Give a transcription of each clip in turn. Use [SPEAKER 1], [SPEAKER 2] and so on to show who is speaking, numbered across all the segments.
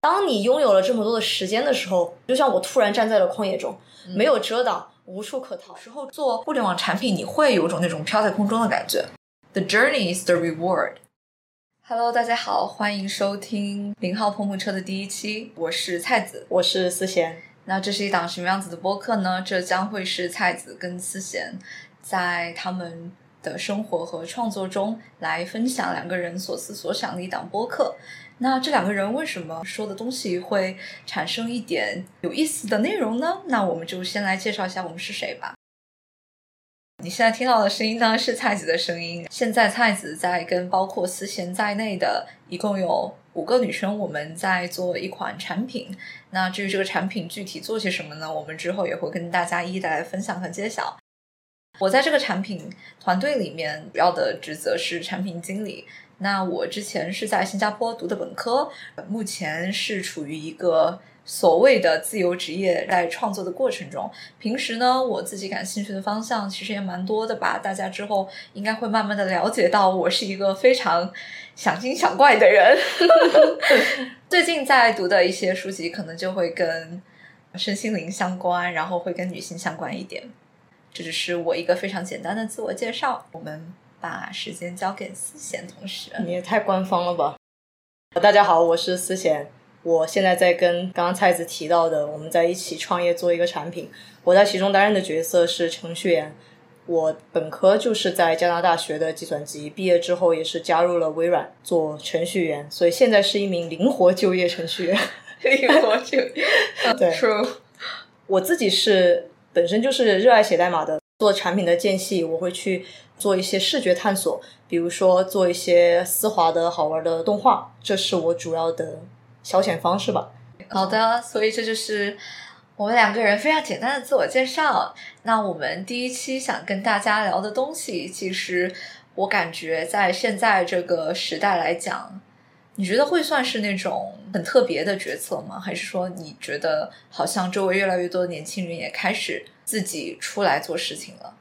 [SPEAKER 1] 当你拥有了这么多的时间的时候，就像我突然站在了旷野中，没有遮挡，无处可逃。
[SPEAKER 2] 时候做互联网产品，你会有种那种飘在空中的感觉。The journey is the reward. Hello，大家好，欢迎收听零号碰碰车的第一期，我是菜子，
[SPEAKER 1] 我是思贤。
[SPEAKER 2] 那这是一档什么样子的播客呢？这将会是菜子跟思贤在他们的生活和创作中来分享两个人所思所想的一档播客。那这两个人为什么说的东西会产生一点有意思的内容呢？那我们就先来介绍一下我们是谁吧。你现在听到的声音呢是菜子的声音。现在菜子在跟包括思贤在内的一共有五个女生，我们在做一款产品。那至于这个产品具体做些什么呢？我们之后也会跟大家一一的来分享和揭晓。我在这个产品团队里面主要的职责是产品经理。那我之前是在新加坡读的本科，目前是处于一个所谓的自由职业在创作的过程中。平时呢，我自己感兴趣的方向其实也蛮多的吧。大家之后应该会慢慢的了解到，我是一个非常想精想怪的人。最近在读的一些书籍，可能就会跟身心灵相关，然后会跟女性相关一点。这只是我一个非常简单的自我介绍。我们。把时间交给思贤同学，
[SPEAKER 1] 你也太官方了吧！大家好，我是思贤，我现在在跟刚刚蔡子提到的，我们在一起创业做一个产品。我在其中担任的角色是程序员。我本科就是在加拿大学的计算机，毕业之后也是加入了微软做程序员，所以现在是一名灵活就业程序员。
[SPEAKER 2] 灵活就业，
[SPEAKER 1] 对
[SPEAKER 2] ，true。
[SPEAKER 1] 我自己是本身就是热爱写代码的，做产品的间隙，我会去。做一些视觉探索，比如说做一些丝滑的好玩的动画，这是我主要的消遣方式吧。
[SPEAKER 2] 好的，所以这就是我们两个人非常简单的自我介绍。那我们第一期想跟大家聊的东西，其实我感觉在现在这个时代来讲，你觉得会算是那种很特别的决策吗？还是说你觉得好像周围越来越多的年轻人也开始自己出来做事情了？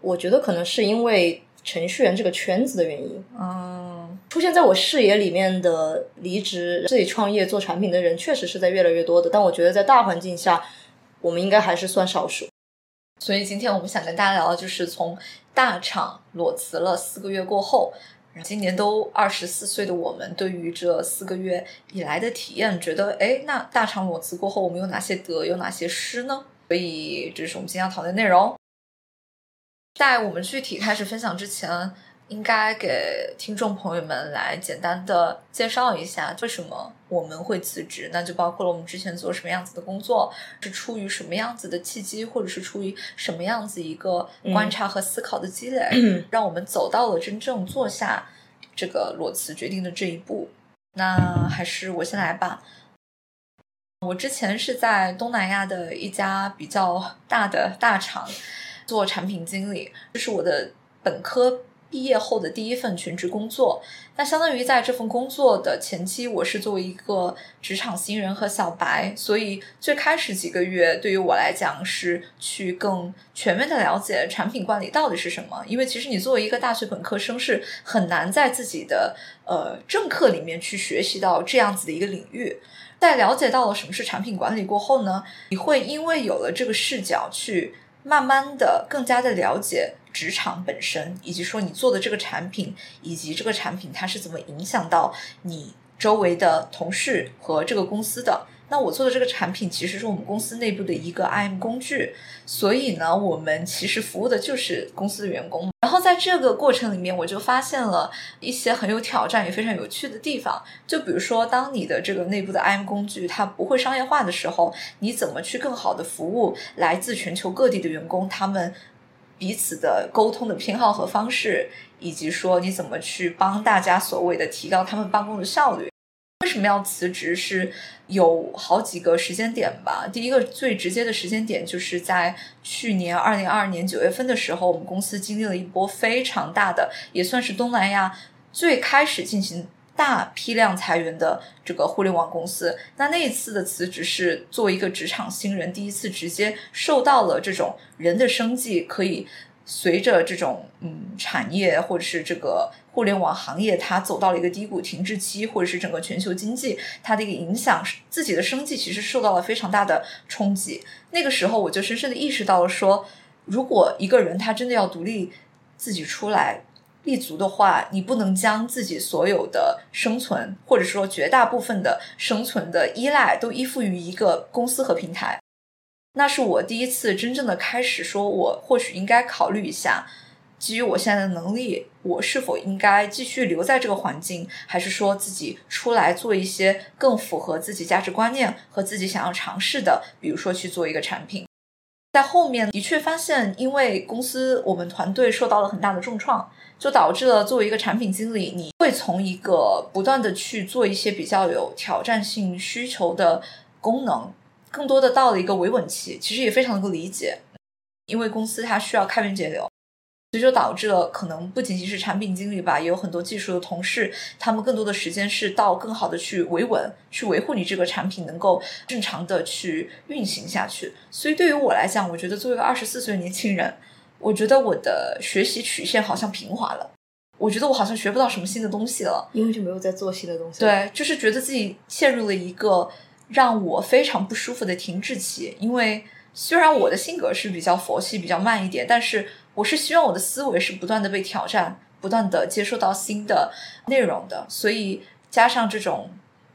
[SPEAKER 1] 我觉得可能是因为程序员这个圈子的原因，
[SPEAKER 2] 嗯，
[SPEAKER 1] 出现在我视野里面的离职自己创业做产品的人，确实是在越来越多的。但我觉得在大环境下，我们应该还是算少数。
[SPEAKER 2] 所以今天我们想跟大家聊的就是从大厂裸辞了四个月过后，今年都二十四岁的我们，对于这四个月以来的体验，觉得哎，那大厂裸辞过后，我们有哪些得，有哪些失呢？所以这是我们今天要讨论内容。在我们具体开始分享之前，应该给听众朋友们来简单的介绍一下为什么我们会辞职。那就包括了我们之前做什么样子的工作，是出于什么样子的契机，或者是出于什么样子一个观察和思考的积累，让我们走到了真正做下这个裸辞决定的这一步。那还是我先来吧。我之前是在东南亚的一家比较大的大厂。做产品经理，这是我的本科毕业后的第一份全职工作。那相当于在这份工作的前期，我是作为一个职场新人和小白，所以最开始几个月对于我来讲是去更全面的了解产品管理到底是什么。因为其实你作为一个大学本科生，是很难在自己的呃正课里面去学习到这样子的一个领域。在了解到了什么是产品管理过后呢，你会因为有了这个视角去。慢慢的，更加的了解职场本身，以及说你做的这个产品，以及这个产品它是怎么影响到你周围的同事和这个公司的。那我做的这个产品其实是我们公司内部的一个 IM 工具，所以呢，我们其实服务的就是公司的员工。然后在这个过程里面，我就发现了一些很有挑战也非常有趣的地方。就比如说，当你的这个内部的 IM 工具它不会商业化的时候，你怎么去更好的服务来自全球各地的员工，他们彼此的沟通的偏好和方式，以及说你怎么去帮大家所谓的提高他们办公的效率。为什么要辞职？是有好几个时间点吧。第一个最直接的时间点，就是在去年二零二二年九月份的时候，我们公司经历了一波非常大的，也算是东南亚最开始进行大批量裁员的这个互联网公司。那那一次的辞职是作为一个职场新人，第一次直接受到了这种人的生计可以随着这种嗯产业或者是这个互联网行业它走到了一个低谷停滞期，或者是整个全球经济它的一个影响，自己的生计其实受到了非常大的冲击。那个时候我就深深的意识到了说，如果一个人他真的要独立自己出来。立足的话，你不能将自己所有的生存，或者说绝大部分的生存的依赖，都依附于一个公司和平台。那是我第一次真正的开始，说我或许应该考虑一下，基于我现在的能力，我是否应该继续留在这个环境，还是说自己出来做一些更符合自己价值观念和自己想要尝试的，比如说去做一个产品。在后面的确发现，因为公司我们团队受到了很大的重创。就导致了作为一个产品经理，你会从一个不断的去做一些比较有挑战性需求的功能，更多的到了一个维稳期。其实也非常能够理解，因为公司它需要开源节流，所以就导致了可能不仅仅是产品经理吧，也有很多技术的同事，他们更多的时间是到更好的去维稳，去维护你这个产品能够正常的去运行下去。所以对于我来讲，我觉得作为一个二十四岁的年轻人。我觉得我的学习曲线好像平滑了，我觉得我好像学不到什么新的东西了，
[SPEAKER 1] 因为就没有在做新的东西。
[SPEAKER 2] 对，就是觉得自己陷入了一个让我非常不舒服的停滞期。因为虽然我的性格是比较佛系、比较慢一点，但是我是希望我的思维是不断的被挑战、不断的接受到新的内容的。所以加上这种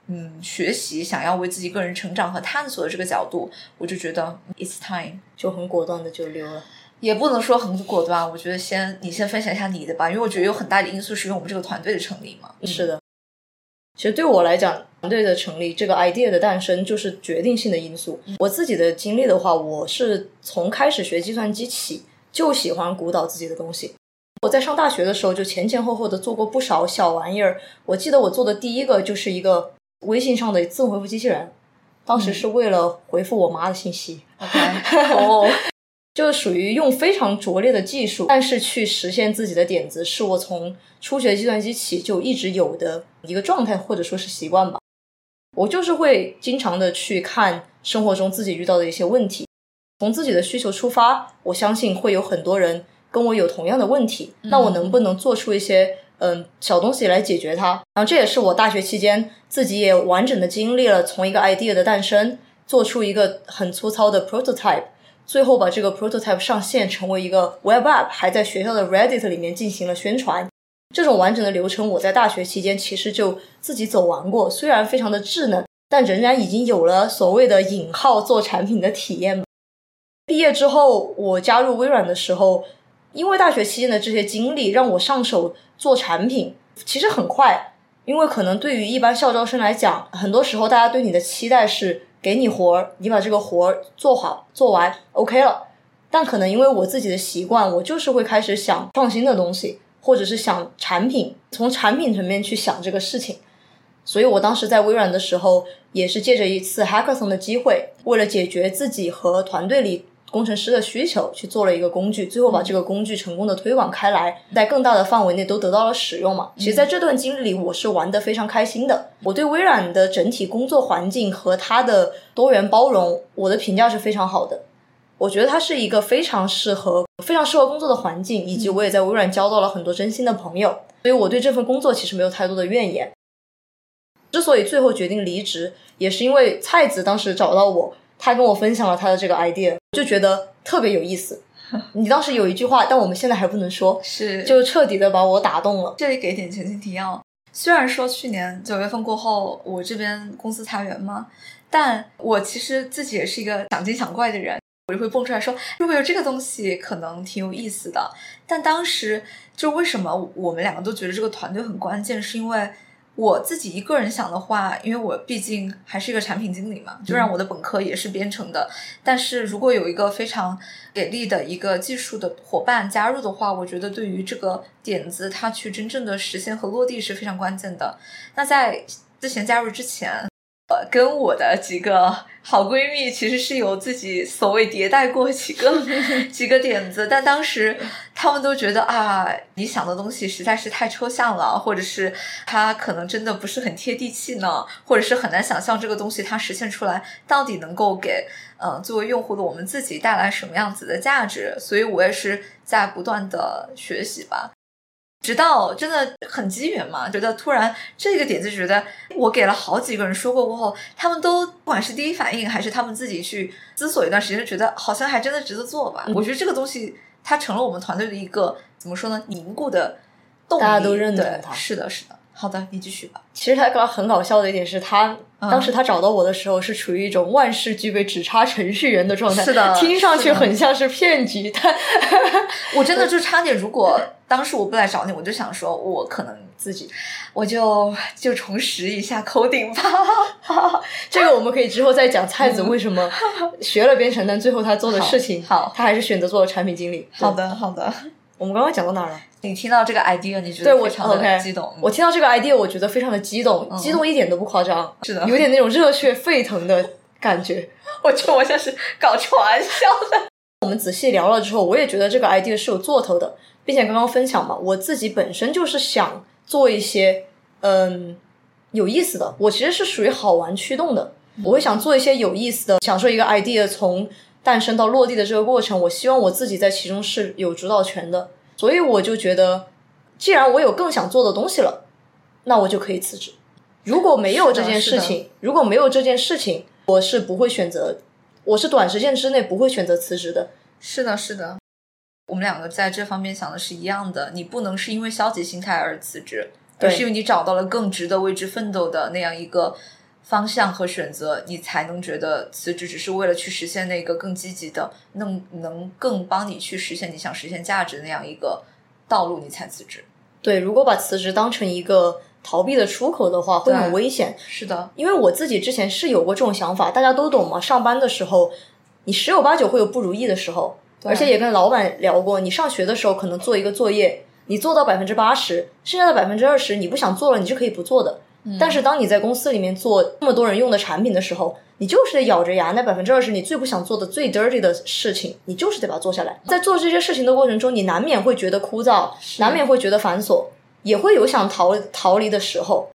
[SPEAKER 2] 嗯学习，想要为自己个人成长和探索的这个角度，我就觉得 it's time，
[SPEAKER 1] 就很果断的就溜了。
[SPEAKER 2] 也不能说很果断，我觉得先你先分享一下你的吧，因为我觉得有很大的因素是因为我们这个团队的成立嘛。
[SPEAKER 1] 是的，其实对我来讲，团队的成立，这个 idea 的诞生就是决定性的因素。我自己的经历的话，我是从开始学计算机起就喜欢鼓捣自己的东西。我在上大学的时候就前前后后的做过不少小玩意儿。我记得我做的第一个就是一个微信上的自动回复机器人，当时是为了回复我妈的信息。
[SPEAKER 2] OK，哦。
[SPEAKER 1] 就是属于用非常拙劣的技术，但是去实现自己的点子，是我从初学计算机起就一直有的一个状态或者说是习惯吧。我就是会经常的去看生活中自己遇到的一些问题，从自己的需求出发，我相信会有很多人跟我有同样的问题，那我能不能做出一些嗯小东西来解决它？然后这也是我大学期间自己也完整的经历了从一个 idea 的诞生，做出一个很粗糙的 prototype。最后把这个 prototype 上线成为一个 web app，还在学校的 Reddit 里面进行了宣传。这种完整的流程，我在大学期间其实就自己走完过。虽然非常的稚嫩，但仍然已经有了所谓的引号做产品的体验。毕业之后，我加入微软的时候，因为大学期间的这些经历，让我上手做产品其实很快。因为可能对于一般校招生来讲，很多时候大家对你的期待是。给你活儿，你把这个活儿做好做完，OK 了。但可能因为我自己的习惯，我就是会开始想创新的东西，或者是想产品，从产品层面去想这个事情。所以我当时在微软的时候，也是借着一次 hackathon 的机会，为了解决自己和团队里。工程师的需求去做了一个工具，最后把这个工具成功的推广开来，在更大的范围内都得到了使用嘛。其实，在这段经历里，我是玩的非常开心的。我对微软的整体工作环境和它的多元包容，我的评价是非常好的。我觉得它是一个非常适合、非常适合工作的环境，以及我也在微软交到了很多真心的朋友，所以我对这份工作其实没有太多的怨言。之所以最后决定离职，也是因为菜子当时找到我。他跟我分享了他的这个 idea，就觉得特别有意思。你当时有一句话，但我们现在还不能说，
[SPEAKER 2] 是
[SPEAKER 1] 就彻底的把我打动了。
[SPEAKER 2] 这里给点前情提要，虽然说去年九月份过后，我这边公司裁员嘛，但我其实自己也是一个想精想怪的人，我就会蹦出来说，如果有这个东西，可能挺有意思的。但当时就为什么我们两个都觉得这个团队很关键，是因为。我自己一个人想的话，因为我毕竟还是一个产品经理嘛，就让我的本科也是编程的。但是如果有一个非常给力的一个技术的伙伴加入的话，我觉得对于这个点子它去真正的实现和落地是非常关键的。那在之前加入之前，呃，跟我的几个好闺蜜其实是有自己所谓迭代过几个 几个点子，但当时他们都觉得啊，你想的东西实在是太抽象了，或者是它可能真的不是很贴地气呢，或者是很难想象这个东西它实现出来到底能够给呃作为用户的我们自己带来什么样子的价值，所以我也是在不断的学习吧。直到真的很机缘嘛，觉得突然这个点子，觉得我给了好几个人说过过后，他们都不管是第一反应还是他们自己去思索一段时间，觉得好像还真的值得做吧。我觉得这个东西它成了我们团队的一个怎么说呢，凝固的动力。
[SPEAKER 1] 大家都认同
[SPEAKER 2] 对
[SPEAKER 1] 它
[SPEAKER 2] 是的，是的。好的，你继续吧。
[SPEAKER 1] 其实他刚很搞笑的一点是他、
[SPEAKER 2] 嗯
[SPEAKER 1] 当时他找到我的时候是处于一种万事俱备只差程序员的状态，
[SPEAKER 2] 是的
[SPEAKER 1] 听上去很像是骗局，但
[SPEAKER 2] 我真的就差点，如果当时我不来找你，我就想说，我可能
[SPEAKER 1] 自己
[SPEAKER 2] 我就就重拾一下 coding 吧。
[SPEAKER 1] 这个我们可以之后再讲菜子为什么 学了编程，但最后他做的事情，
[SPEAKER 2] 好好
[SPEAKER 1] 他还是选择做了产品经理。好，
[SPEAKER 2] 的，好的。
[SPEAKER 1] 我们刚刚讲到哪儿了？
[SPEAKER 2] 你听到这个 idea，你觉
[SPEAKER 1] 对我
[SPEAKER 2] 得非常的激动。
[SPEAKER 1] 我听到这个 idea，我觉得非常的激动，
[SPEAKER 2] 嗯
[SPEAKER 1] 激动一点都不夸张，
[SPEAKER 2] 是的
[SPEAKER 1] 有点那种热血沸腾的感觉。
[SPEAKER 2] 我觉得我像是搞传销的。
[SPEAKER 1] 我们仔细聊了之后，我也觉得这个 idea 是有做头的，并且刚刚分享嘛，我自己本身就是想做一些嗯有意思的，我其实是属于好玩驱动的，我会想做一些有意思的，享受一个 idea 从诞生到落地的这个过程，我希望我自己在其中是有主导权的，所以我就觉得，既然我有更想做的东西了，那我就可以辞职。如果没有这件事情，如果没有这件事情，我是不会选择，我是短时间之内不会选择辞职的。
[SPEAKER 2] 是的，是的。我们两个在这方面想的是一样的，你不能是因为消极心态而辞职，
[SPEAKER 1] 对
[SPEAKER 2] 而是因为你找到了更值得为之奋斗的那样一个方向和选择，你才能觉得辞职只是为了去实现那个更积极的，能能更帮你去实现你想实现价值的那样一个道路，你才辞职。
[SPEAKER 1] 对，如果把辞职当成一个逃避的出口的话，会很危险。
[SPEAKER 2] 是的，
[SPEAKER 1] 因为我自己之前是有过这种想法，大家都懂嘛。上班的时候，你十有八九会有不如意的时候，而且也跟老板聊过。你上学的时候可能做一个作业，你做到百分之八十，剩下的百分之二十你不想做了，你是可以不做的。但是当你在公司里面做那么多人用的产品的时候，你就是得咬着牙，那百分之二十你最不想做的、最 dirty 的事情，你就是得把它做下来。在做这些事情的过程中，你难免会觉得枯燥，难免会觉得繁琐，也会有想逃逃离的时候。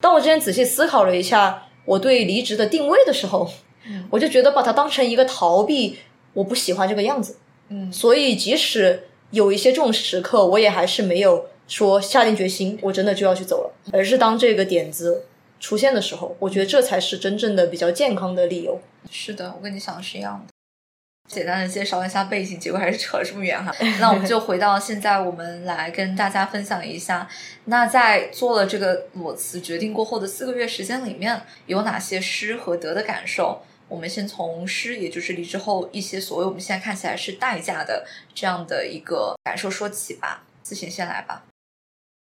[SPEAKER 1] 当我之前仔细思考了一下我对离职的定位的时候，
[SPEAKER 2] 嗯
[SPEAKER 1] 我就觉得把它当成一个逃避，我不喜欢这个样子。
[SPEAKER 2] 嗯，
[SPEAKER 1] 所以即使有一些这种时刻，我也还是没有说下定决心，我真的就要去走了，而是当这个点子出现的时候，我觉得这才是真正的比较健康的理由。
[SPEAKER 2] 是的，我跟你想的是一样的。简单的介绍一下背景，结果还是扯了这么远哈。那我们就回到现在，我们来跟大家分享一下，那在做了这个裸辞决定过后的四个月时间里面，有哪些失和得的感受？我们先从失，也就是离职后一些所谓我们现在看起来是代价的这样的一个感受说起吧。自行先来吧。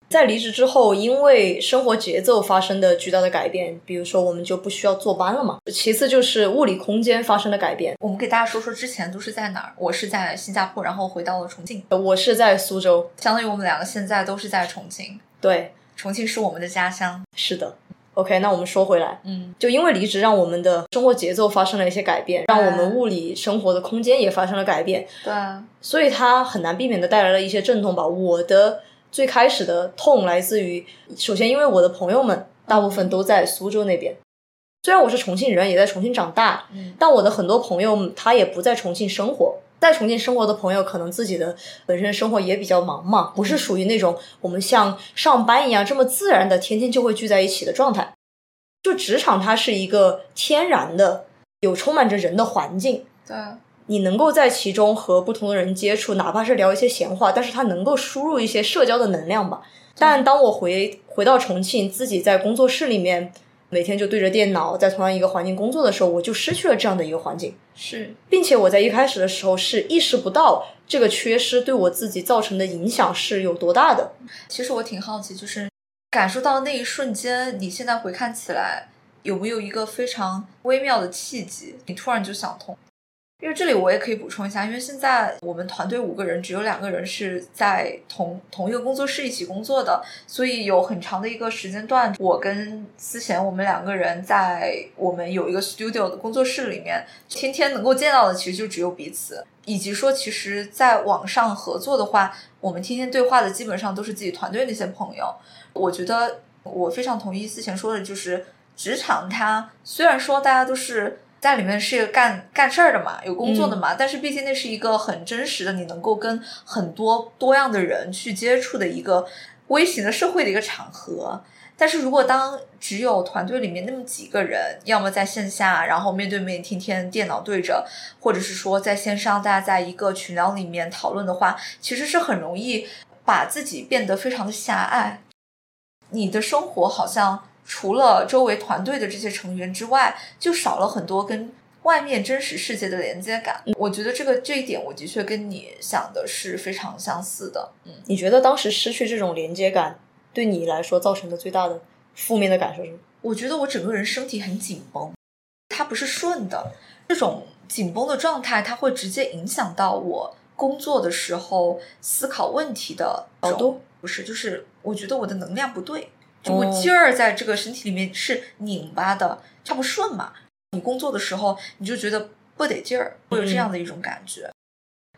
[SPEAKER 1] 在离职之后，因为生活节奏发生的巨大的改变，比如说我们就不需要坐班了嘛。其次就是物理空间发生的改变。
[SPEAKER 2] 我们给大家说说之前都是在哪儿？我是在新加坡，然后回到了重庆，
[SPEAKER 1] 我是在苏州，
[SPEAKER 2] 相当于我们两个现在都是在重庆。
[SPEAKER 1] 对，
[SPEAKER 2] 重庆是我们的家乡。
[SPEAKER 1] 是的。OK，那我们说回来，
[SPEAKER 2] 嗯，
[SPEAKER 1] 就因为离职，让我们的生活节奏发生了一些改变，让我们物理生活的空间也发生了改变。
[SPEAKER 2] 对啊，
[SPEAKER 1] 所以它很难避免的带来了一些阵痛吧。我的最开始的痛来自于，首先因为我的朋友们大部分都在苏州那边，虽然我是重庆人，也在重庆长大，
[SPEAKER 2] 嗯。
[SPEAKER 1] 但我的很多朋友他也不在重庆生活。在重庆生活的朋友，可能自己的本身生活也比较忙嘛，不是属于那种我们像上班一样这么自然的天天就会聚在一起的状态。就职场，它是一个天然的有充满着人的环境，
[SPEAKER 2] 对。啊，
[SPEAKER 1] 你能够在其中和不同的人接触，哪怕是聊一些闲话，但是它能够输入一些社交的能量吧。但当我回回到重庆，自己在工作室里面每天就对着电脑，在同样一个环境工作的时候，我就失去了这样的一个环境，
[SPEAKER 2] 是
[SPEAKER 1] 并且我在一开始的时候是意识不到这个缺失对我自己造成的影响是有多大的。
[SPEAKER 2] 其实我挺好奇，就是感受到那一瞬间，你现在回看起来有没有一个非常微妙的契机，你突然就想通？因为这里我也可以补充一下，因为现在我们团队五个人，只有两个人是在同同一个工作室一起工作的，所以有很长的一个时间段，我跟思贤我们两个人在我们有一个 studio 的工作室里面，天天能够见到的其实就只有彼此，以及说其实在网上合作的话，我们天天对话的基本上都是自己团队那些朋友。我觉得我非常同意思贤说的，就是职场它虽然说大家都是。在里面是干干事儿的嘛，有工作的嘛，但是毕竟那是一个很真实的，你能够跟很多多样的人去接触的一个微型的社会的一个场合。但是如果当只有团队里面那么几个人，要么在线下，然后面对面天天电脑对着，或者是说在线上大家在一个群聊里面讨论的话，其实是很容易把自己变得非常的狭隘。你的生活好像。除了周围团队的这些成员之外，就少了很多跟外面真实世界的连接感。我觉得这个这一点，我的确跟你想的是非常相似的。嗯，
[SPEAKER 1] 你觉得当时失去这种连接感，对你来说造成的最大的负面的感受是什么？
[SPEAKER 2] 我觉得我整个人身体很紧绷，它不是顺的。这种紧绷的状态，它会直接影响到我工作的时候思考问题的
[SPEAKER 1] 角度。
[SPEAKER 2] 不是，就是我觉得我的能量不对。就我劲儿在这个身体里面是拧巴的，它不顺嘛。你工作的时候，你就觉得不得劲儿，会有这样的一种感觉。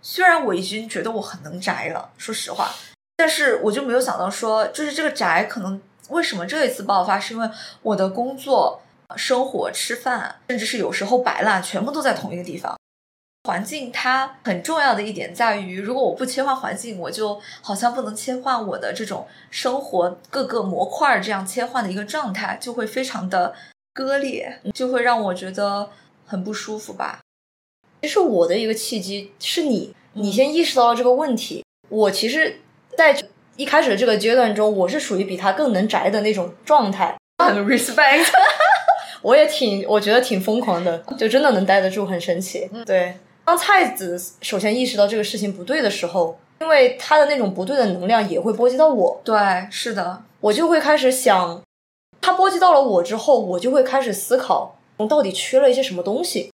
[SPEAKER 2] 虽然我已经觉得我很能宅了，说实话，但是我就没有想到说，就是这个宅可能为什么这一次爆发，是因为我的工作、生活、吃饭，甚至是有时候摆烂，全部都在同一个地方。环境它很重要的一点在于，如果我不切换环境，我就好像不能切换我的这种生活各个模块这样切换的一个状态，就会非常的割裂，就会让我觉得很不舒服吧。
[SPEAKER 1] 其实我的一个契机是你，你先意识到了这个问题。我其实，在一开始的这个阶段中，我是属于比他更能宅的那种状态。
[SPEAKER 2] 很 respect。
[SPEAKER 1] 我也挺，我觉得挺疯狂的，就真的能待得住，很神奇。对。当菜子首先意识到这个事情不对的时候，因为他的那种不对的能量也会波及到我。
[SPEAKER 2] 对，是的，
[SPEAKER 1] 我就会开始想，他波及到了我之后，我就会开始思考，我到底缺了一些什么东西。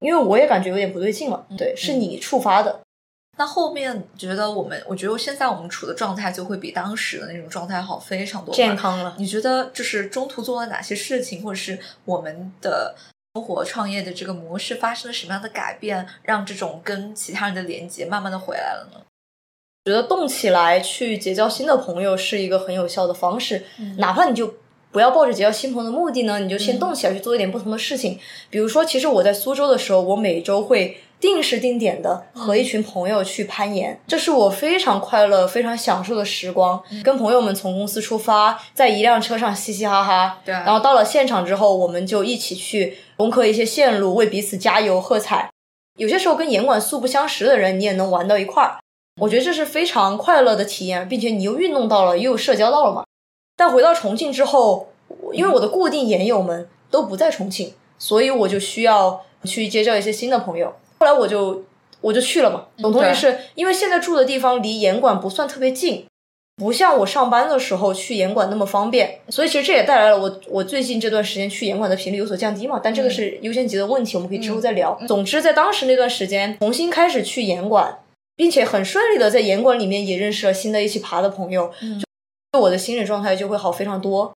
[SPEAKER 1] 因为我也感觉有点不对劲了。对，是你触发的。
[SPEAKER 2] 那后面觉得我们，我觉得现在我们处的状态就会比当时的那种状态好非常多，
[SPEAKER 1] 健康了。
[SPEAKER 2] 你觉得就是中途做了哪些事情，或者是我们的？生活创业的这个模式发生了什么样的改变，让这种跟其他人的连接慢慢的回来了呢？
[SPEAKER 1] 觉得动起来去结交新的朋友是一个很有效的方式，哪怕你就不要抱着结交新朋友的目的呢，你就先动起来去做一点不同的事情。比如说，其实我在苏州的时候，我每周会。定时定点的和一群朋友去攀岩，这是我非常快乐、非常享受的时光。跟朋友们从公司出发，在一辆车上嘻嘻哈哈。
[SPEAKER 2] 对。
[SPEAKER 1] 然后到了现场之后，我们就一起去攻克一些线路，为彼此加油喝彩。有些时候跟严管素不相识的人，你也能玩到一块儿。我觉得这是非常快乐的体验，并且你又运动到了，又社交到了嘛。但回到重庆之后，因为我的固定研友们都不在重庆，所以我就需要去结交一些新的朋友。后来我就我就去了嘛，总同意是因为现在住的地方离严管不算特别近，不像我上班的时候去严管那么方便，所以其实这也带来了我我最近这段时间去严管的频率有所降低嘛。但这个是优先级的问题，我们可以之后再聊。总之，在当时那段时间重新开始去严管，并且很顺利的在严管里面也认识了新的一起爬的朋友，就我的心理状态就会好非常多。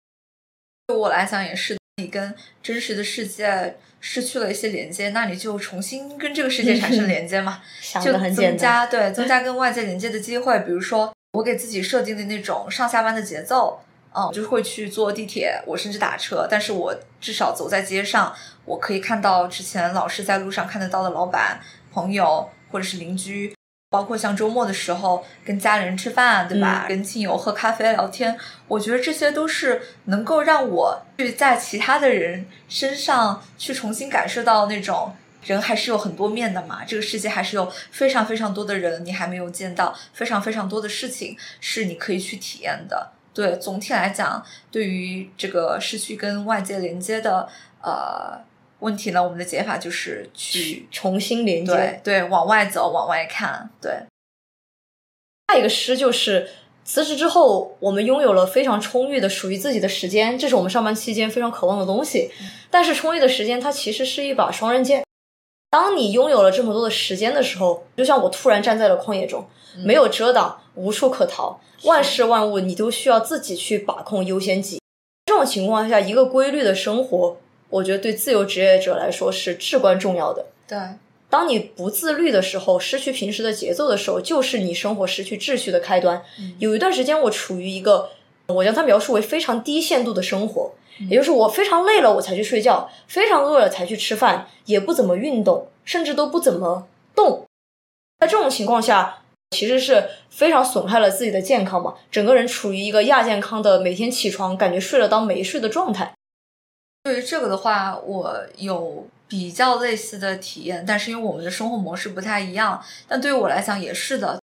[SPEAKER 2] 对我来讲也是，你跟真实的世界。失去了一些连接，那你就重新跟这个世界产生连接嘛，就增加对增加跟外界连接的机会。比如说，我给自己设定的那种上下班的节奏，嗯，就会去坐地铁，我甚至打车，但是我至少走在街上，我可以看到之前老是在路上看得到的老板、朋友或者是邻居。包括像周末的时候跟家里人吃饭，对吧？跟亲友喝咖啡聊天，我觉得这些都是能够让我去在其他的人身上去重新感受到那种人还是有很多面的嘛。这个世界还是有非常非常多的人你还没有见到，非常非常多的事情是你可以去体验的。对，总体来讲，对于这个失去跟外界连接的呃。问题呢？我们的解法就是去
[SPEAKER 1] 重新连接，
[SPEAKER 2] 对对，往外走，往外看。对，
[SPEAKER 1] 下一个诗就是辞职之后，我们拥有了非常充裕的属于自己的时间，这是我们上班期间非常渴望的东西。但是，充裕的时间它其实是一把双刃剑。当你拥有了这么多的时间的时候，就像我突然站在了旷野中，没有遮挡，无处可逃，万事万物你都需要自己去把控优先级。这种情况下，一个规律的生活，我觉得对自由职业者来说是至关重要的。
[SPEAKER 2] 对，
[SPEAKER 1] 当你不自律的时候，失去平时的节奏的时候，就是你生活失去秩序的开端。有一段时间，我处于一个我将它描述为非常低限度的生活，也就是我非常累了我才去睡觉，非常饿了才去吃饭，也不怎么运动，甚至都不怎么动。在这种情况下，其实是非常损害了自己的健康嘛，整个人处于一个亚健康的，每天起床感觉睡了当没睡的状态。
[SPEAKER 2] 对于这个的话，我有比较类似的体验，但是因为我们的生活模式不太一样，但对于我来讲也是的。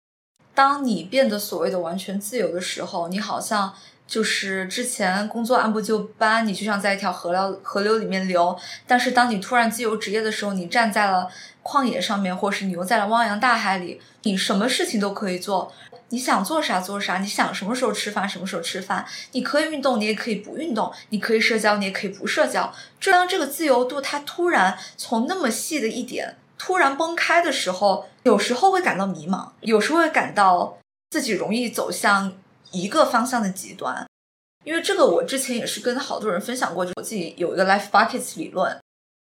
[SPEAKER 2] 当你变得所谓的完全自由的时候，你好像就是之前工作按部就班，你就像在一条河流河流里面流。但是当你突然自由职业的时候，你站在了旷野上面，或是你游在了汪洋大海里，你什么事情都可以做，你想做啥做啥，你想什么时候吃饭什么时候吃饭，你可以运动，你也可以不运动，你可以社交，你也可以不社交。这当这个自由度它突然从那么细的一点。突然崩开的时候，有时候会感到迷茫，有时候会感到自己容易走向一个方向的极端。因为这个，我之前也是跟好多人分享过，就我自己有一个 life buckets 理论。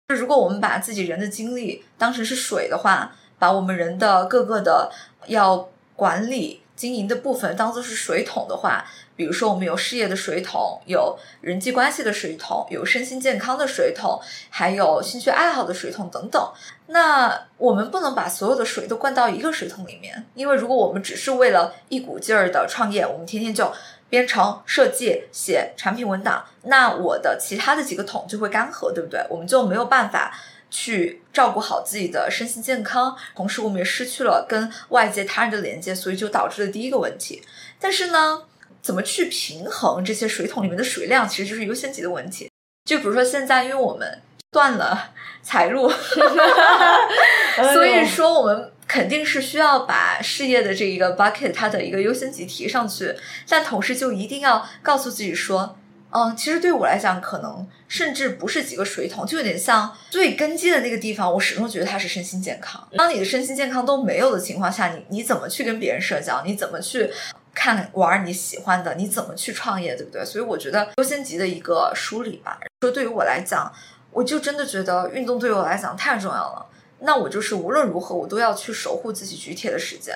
[SPEAKER 2] 就如果我们把自己人的精力当成是水的话，把我们人的各个的要管理。经营的部分当做是水桶的话，比如说我们有事业的水桶，有人际关系的水桶，有身心健康的水桶，还有兴趣爱好的水桶等等。那我们不能把所有的水都灌到一个水桶里面，因为如果我们只是为了一股劲儿的创业，我们天天就编程、设计、写产品文档，那我的其他的几个桶就会干涸，对不对？我们就没有办法。去照顾好自己的身心健康，同时我们也失去了跟外界他人的连接，所以就导致了第一个问题。但是呢，怎么去平衡这些水桶里面的水量，其实就是优先级的问题。就比如说现在，因为我们断了财路，所以说我们肯定是需要把事业的这一个 bucket 它的一个优先级提上去，但同时就一定要告诉自己说。嗯，其实对我来讲，可能甚至不是几个水桶，就有点像最根基的那个地方。我始终觉得它是身心健康。当你的身心健康都没有的情况下，你你怎么去跟别人社交？你怎么去看玩你喜欢的？你怎么去创业？对不对？所以我觉得优先级的一个梳理吧。说对于我来讲，我就真的觉得运动对于我来讲太重要了。那我就是无论如何，我都要去守护自己举铁的时间。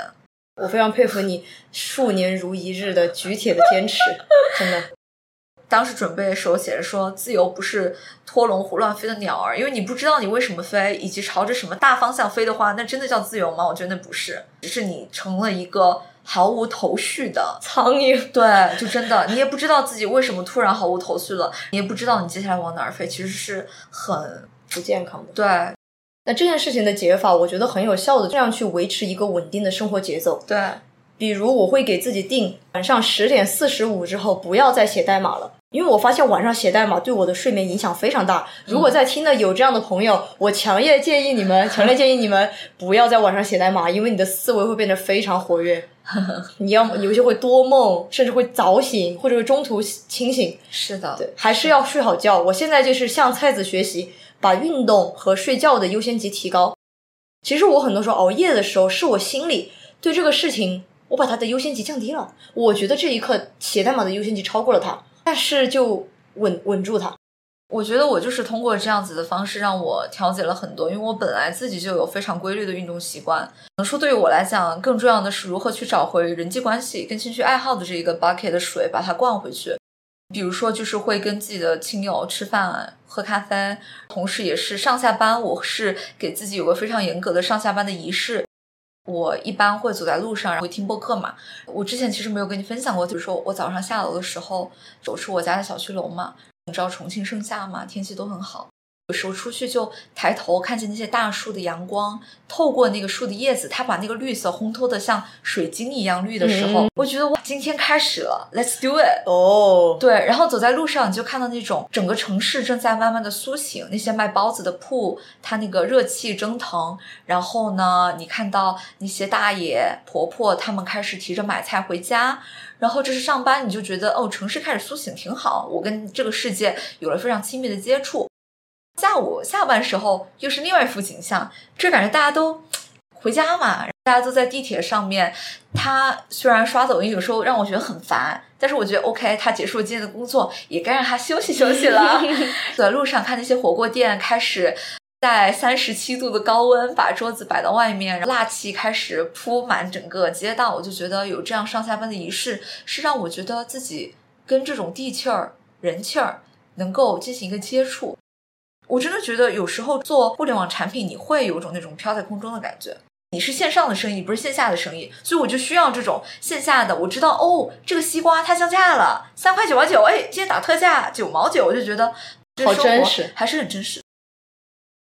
[SPEAKER 1] 我非常佩服你数年如一日的举铁的坚持，真的。
[SPEAKER 2] 当时准备的时候写着说：“自由不是脱笼胡乱飞的鸟儿，因为你不知道你为什么飞，以及朝着什么大方向飞的话，那真的叫自由吗？我觉得那不是，只是你成了一个毫无头绪的
[SPEAKER 1] 苍蝇。
[SPEAKER 2] 对，就真的你也不知道自己为什么突然毫无头绪了，你也不知道你接下来往哪儿飞，其实是很
[SPEAKER 1] 不健康的。
[SPEAKER 2] 对，
[SPEAKER 1] 那这件事情的解法，我觉得很有效的，这样去维持一个稳定的生活节奏。
[SPEAKER 2] 对，
[SPEAKER 1] 比如我会给自己定晚上十点四十五之后不要再写代码了。因为我发现晚上写代码对我的睡眠影响非常大。如果在听的有这样的朋友，我强烈建议你们，强烈建议你们不要在晚上写代码，因为你的思维会变得非常活跃。你要有些会多梦，甚至会早醒，或者是中途清醒。
[SPEAKER 2] 是的，
[SPEAKER 1] 对，还是要睡好觉。我现在就是向菜子学习，把运动和睡觉的优先级提高。其实我很多时候熬夜的时候，是我心里对这个事情，我把它的优先级降低了。我觉得这一刻写代码的优先级超过了它。但是就稳稳住它，
[SPEAKER 2] 我觉得我就是通过这样子的方式让我调节了很多，因为我本来自己就有非常规律的运动习惯。能说对于我来讲，更重要的是如何去找回人际关系跟兴趣爱好的这一个 bucket 的水，把它灌回去。比如说，就是会跟自己的亲友吃饭、喝咖啡，同时也是上下班，我是给自己有个非常严格的上下班的仪式。我一般会走在路上，然后听播客嘛。我之前其实没有跟你分享过，就是说我早上下楼的时候走出我家的小区楼嘛。你知道重庆盛夏嘛，天气都很好。有时候出去就抬头看见那些大树的阳光透过那个树的叶子，它把那个绿色烘托的像水晶一样绿的时候，我觉得哇，今天开始了，Let's do it！
[SPEAKER 1] 哦，
[SPEAKER 2] 对，然后走在路上你就看到那种整个城市正在慢慢的苏醒，那些卖包子的铺，它那个热气蒸腾，然后呢，你看到那些大爷婆婆他们开始提着买菜回家，然后这是上班，你就觉得哦，城市开始苏醒挺好，我跟这个世界有了非常亲密的接触。下午下班时候又是另外一幅景象，这感觉大家都回家嘛，大家都在地铁上面。他虽然刷抖音有时候让我觉得很烦，但是我觉得 OK，他结束了今天的工作，也该让他休息休息了。走在路上看那些火锅店开始在三十七度的高温把桌子摆到外面，辣气开始铺满整个街道，我就觉得有这样上下班的仪式，是让我觉得自己跟这种地气儿、人气儿能够进行一个接触。我真的觉得有时候做互联网产品，你会有种那种飘在空中的感觉。你是线上的生意，不是线下的生意，所以我就需要这种线下的。我知道哦，这个西瓜它降价了，三块九毛九，哎，今天打特价九毛九，我就觉得
[SPEAKER 1] 好真实，
[SPEAKER 2] 还是很真实。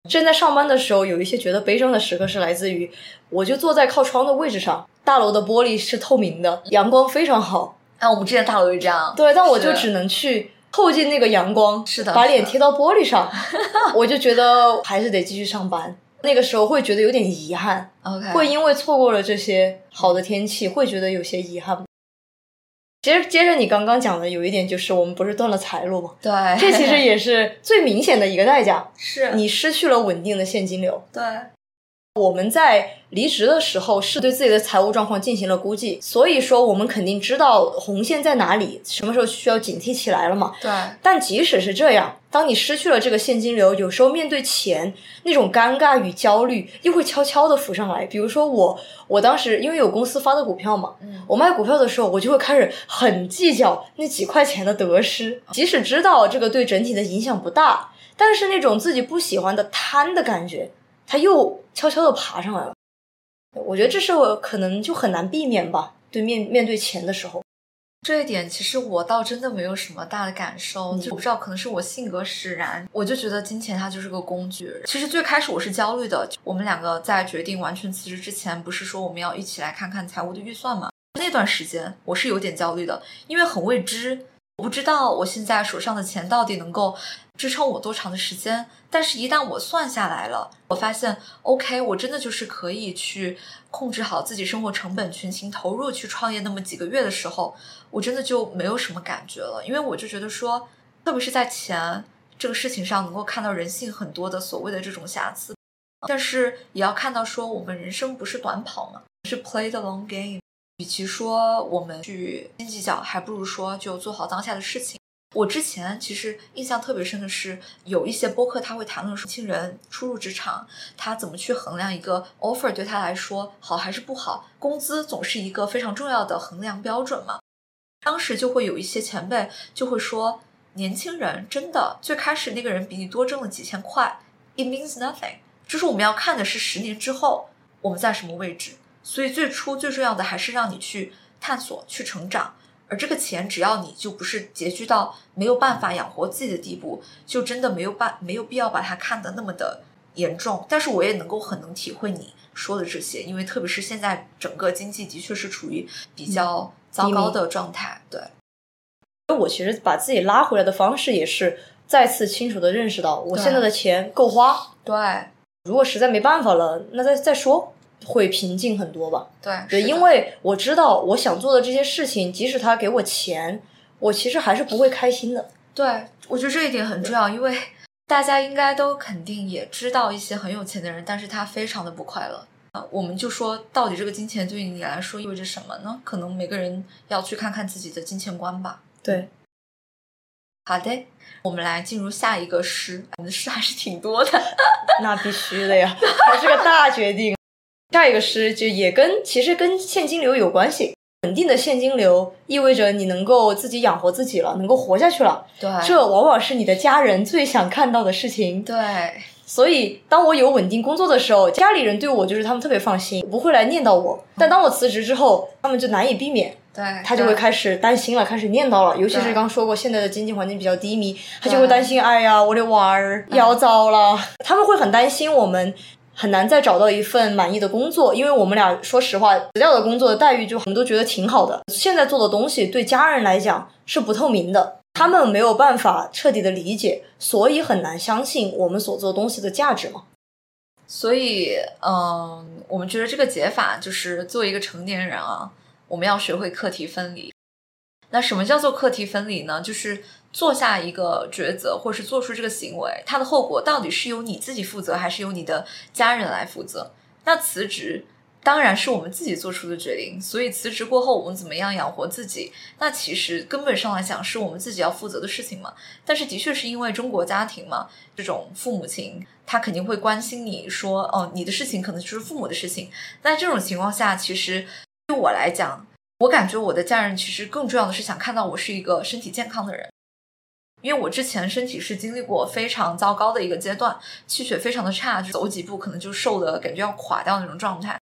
[SPEAKER 1] 正在上班的时候，有一些觉得悲伤的时刻是来自于，我就坐在靠窗的位置上，大楼的玻璃是透明的，阳光非常好。
[SPEAKER 2] 啊，我们之前大楼也这样。
[SPEAKER 1] 对，但我就只能去透进那个阳光，
[SPEAKER 2] 是的，
[SPEAKER 1] 把脸贴到玻璃上，我就觉得还是得继续上班。那个时候会觉得有点遗憾
[SPEAKER 2] ，OK，
[SPEAKER 1] 会因为错过了这些好的天气，会觉得有些遗憾。其实接着你刚刚讲的有一点，就是我们不是断了财路吗？
[SPEAKER 2] 对，
[SPEAKER 1] 这其实也是最明显的一个代价，
[SPEAKER 2] 是
[SPEAKER 1] 你失去了稳定的现金流。
[SPEAKER 2] 对。
[SPEAKER 1] 我们在离职的时候是对自己的财务状况进行了估计，所以说我们肯定知道红线在哪里，什么时候需要警惕起来了嘛。
[SPEAKER 2] 对。
[SPEAKER 1] 但即使是这样，当你失去了这个现金流，有时候面对钱那种尴尬与焦虑又会悄悄的浮上来。比如说我，我当时因为有公司发的股票嘛，
[SPEAKER 2] 嗯，
[SPEAKER 1] 我卖股票的时候，我就会开始很计较那几块钱的得失，即使知道这个对整体的影响不大，但是那种自己不喜欢的贪的感觉。他又悄悄的爬上来了，我觉得这是我可能就很难避免吧。对面面对钱的时候，
[SPEAKER 2] 这一点其实我倒真的没有什么大的感受。就我不知道，可能是我性格使然，我就觉得金钱它就是个工具。其实最开始我是焦虑的。我们两个在决定完全辞职之前，不是说我们要一起来看看财务的预算吗？那段时间我是有点焦虑的，因为很未知，我不知道我现在手上的钱到底能够支撑我多长的时间。但是，一旦我算下来了，我发现，OK，我真的就是可以去控制好自己生活成本，全情投入去创业那么几个月的时候，我真的就没有什么感觉了，因为我就觉得说，特别是在钱这个事情上，能够看到人性很多的所谓的这种瑕疵，但是也要看到说，我们人生不是短跑嘛，是 play the long game，与其说我们去斤计较，还不如说就做好当下的事情。我之前其实印象特别深的是，有一些播客他会谈论说，年轻人初入职场，他怎么去衡量一个 offer 对他来说好还是不好？工资总是一个非常重要的衡量标准嘛。当时就会有一些前辈就会说，年轻人真的最开始那个人比你多挣了几千块，it means nothing。就是我们要看的是十年之后我们在什么位置。所以最初最重要的还是让你去探索、去成长。而这个钱，只要你就不是拮据到没有办法养活自己的地步，就真的没有办没有必要把它看得那么的严重。但是我也能够很能体会你说的这些，因为特别是现在整个经济的确是处于比较糟糕的状态。对，
[SPEAKER 1] 我其实把自己拉回来的方式也是再次清楚的认识到，我现在的钱够花。
[SPEAKER 2] 对，
[SPEAKER 1] 如果实在没办法了，那再再说。会平静很多吧？
[SPEAKER 2] 对
[SPEAKER 1] 对，因为我知道我想做的这些事情，即使他给我钱，我其实还是不会开心的。
[SPEAKER 2] 对，我觉得这一点很重要，因为大家应该都肯定也知道一些很有钱的人，但是他非常的不快乐。啊，我们就说到底这个金钱对于你来说意味着什么呢？可能每个人要去看看自己的金钱观吧。
[SPEAKER 1] 对，
[SPEAKER 2] 好的，我们来进入下一个诗，我们的诗还是挺多的。
[SPEAKER 1] 那必须的呀，还是个大决定。下一个是就也跟其实跟现金流有关系，稳定的现金流意味着你能够自己养活自己了，能够活下去了。
[SPEAKER 2] 对，
[SPEAKER 1] 这往往是你的家人最想看到的事情。
[SPEAKER 2] 对，
[SPEAKER 1] 所以当我有稳定工作的时候，家里人对我就是他们特别放心，不会来念叨我。但当我辞职之后，他们就难以避免，
[SPEAKER 2] 对
[SPEAKER 1] 他就会开始担心了，开始念叨了。尤其是刚说过现在的经济环境比较低迷，他就会担心，哎呀，我的娃儿要糟了。他们会很担心我们。很难再找到一份满意的工作，因为我们俩说实话，辞掉的工作的待遇就我们都觉得挺好的。现在做的东西对家人来讲是不透明的，他们没有办法彻底的理解，所以很难相信我们所做东西的价值嘛。
[SPEAKER 2] 所以，嗯，我们觉得这个解法就是作为一个成年人啊，我们要学会课题分离。那什么叫做课题分离呢？就是做下一个抉择，或是做出这个行为，它的后果到底是由你自己负责，还是由你的家人来负责？那辞职当然是我们自己做出的决定，所以辞职过后我们怎么样养活自己，那其实根本上来讲是我们自己要负责的事情嘛。但是的确是因为中国家庭嘛，这种父母亲他肯定会关心你说，哦，你的事情可能就是父母的事情。那这种情况下，其实对我来讲，我感觉我的家人其实更重要的是想看到我是一个身体健康的人。因为我之前身体是经历过非常糟糕的一个阶段，气血非常的差，就走几步可能就瘦的感觉要垮掉那种状态。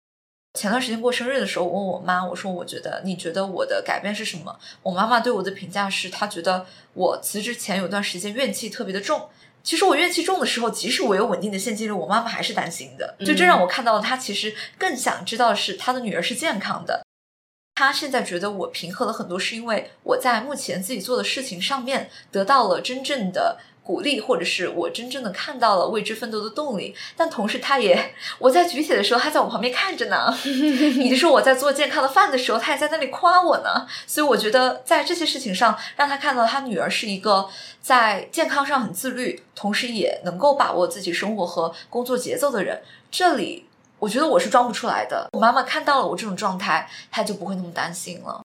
[SPEAKER 2] 前段时间过生日的时候，我问我妈，我说我觉得你觉得我的改变是什么？我妈妈对我的评价是，她觉得我辞职前有段时间怨气特别的重。其实我怨气重的时候，即使我有稳定的现金流，我妈妈还是担心的。就这让我看到了，她其实更想知道的是她的女儿是健康的。她现在觉得我平和了很多，是因为我在目前自己做的事情上面得到了真正的。鼓励，或者是我真正的看到了为之奋斗的动力，但同时他也我在举铁的时候，他在我旁边看着呢。也就说我在做健康的饭的时候，他也在那里夸我呢。所以我觉得在这些事情上，让他看到他女儿是一个在健康上很自律，同时也能够把握自己生活和工作节奏的人。这里我觉得我是装不出来的。我妈妈看到了我这种状态，她就不会那么担心了。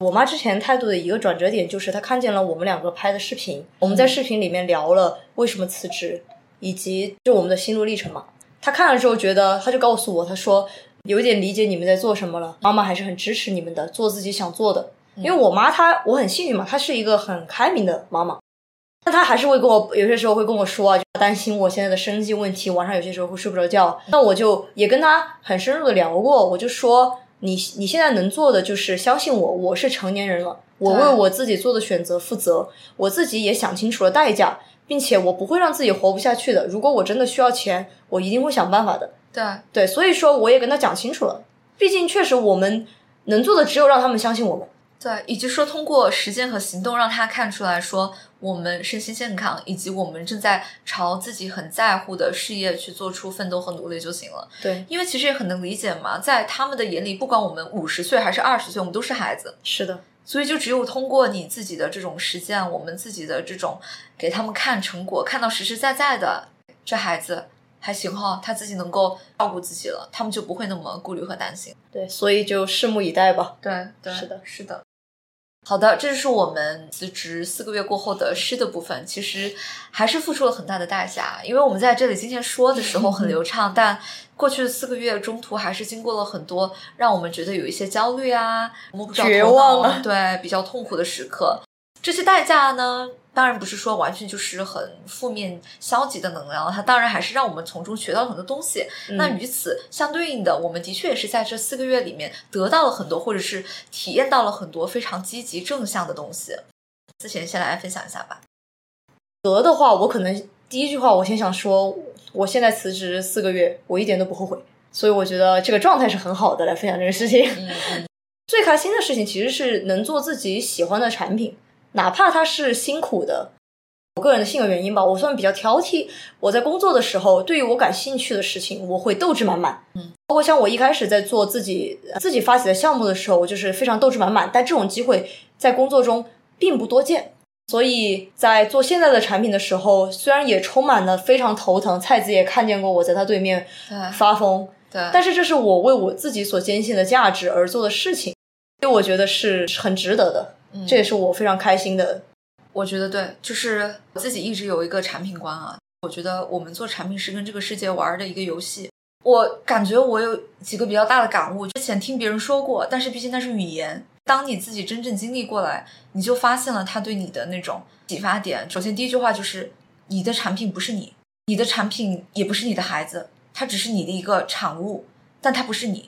[SPEAKER 1] 我妈之前态度的一个转折点，就是她看见了我们两个拍的视频，我们在视频里面聊了为什么辞职，以及就我们的心路历程嘛。她看了之后觉得，她就告诉我，她说有点理解你们在做什么了，妈妈还是很支持你们的，做自己想做的。因为我妈她我很幸运嘛，她是一个很开明的妈妈，但他还是会跟我有些时候会跟我说啊，就担心我现在的生计问题，晚上有些时候会睡不着觉。那我就也跟他很深入的聊过，我就说。你你现在能做的就是相信我，我是成年人了，我为我自己做的选择负责，我自己也想清楚了代价，并且我不会让自己活不下去的。如果我真的需要钱，我一定会想办法的。
[SPEAKER 2] 对
[SPEAKER 1] 对，所以说我也跟他讲清楚了，毕竟确实我们能做的只有让他们相信我们。
[SPEAKER 2] 对，以及说通过实践和行动让他看出来说。我们身心健康，以及我们正在朝自己很在乎的事业去做出奋斗和努力就行了。
[SPEAKER 1] 对，
[SPEAKER 2] 因为其实也很能理解嘛，在他们的眼里，不管我们五十岁还是二十岁，我们都是孩子。
[SPEAKER 1] 是的，
[SPEAKER 2] 所以就只有通过你自己的这种实践，我们自己的这种给他们看成果，看到实实在在的，这孩子还行哈，他自己能够照顾自己了，他们就不会那么顾虑和担心。
[SPEAKER 1] 对，所以就拭目以待吧。
[SPEAKER 2] 对，对，
[SPEAKER 1] 是的，
[SPEAKER 2] 是的。好的，这就是我们辞职四个月过后的诗的部分。其实还是付出了很大的代价，因为我们在这里今天说的时候很流畅，但过去的四个月中途还是经过了很多让我们觉得有一些焦虑啊、摸不着头脑、对比较痛苦的时刻。这些代价呢？当然不是说完全就是很负面、消极的能量，它当然还是让我们从中学到很多东西。那与此相对应的，我们的确也是在这四个月里面得到了很多，或者是体验到了很多非常积极正向的东西。思贤先来分享一下吧。
[SPEAKER 1] 得的话，我可能第一句话我先想说，我现在辞职四个月，我一点都不后悔，所以我觉得这个状态是很好的来分享这个事情。最开心的事情其实是能做自己喜欢的产品。哪怕他是辛苦的，我个人的性格原因吧，我算比较挑剔。我在工作的时候，对于我感兴趣的事情，我会斗志满满。
[SPEAKER 2] 嗯，
[SPEAKER 1] 包括像我一开始在做自己自己发起的项目的时候，我就是非常斗志满满。但这种机会在工作中并不多见，所以在做现在的产品的时候，虽然也充满了非常头疼。蔡子也看见过我在他对面发疯，
[SPEAKER 2] 对，
[SPEAKER 1] 但是这是我为我自己所坚信的价值而做的事情，所以我觉得是很值得的。这也是我非常开心的。
[SPEAKER 2] 我觉得对，就是我自己一直有一个产品观啊。我觉得我们做产品是跟这个世界玩的一个游戏。我感觉我有几个比较大的感悟，之前听别人说过，但是毕竟那是语言。当你自己真正经历过来，你就发现了他对你的那种启发点。首先第一句话就是：你的产品不是你，你的产品也不是你的孩子，它只是你的一个产物，但它不是你。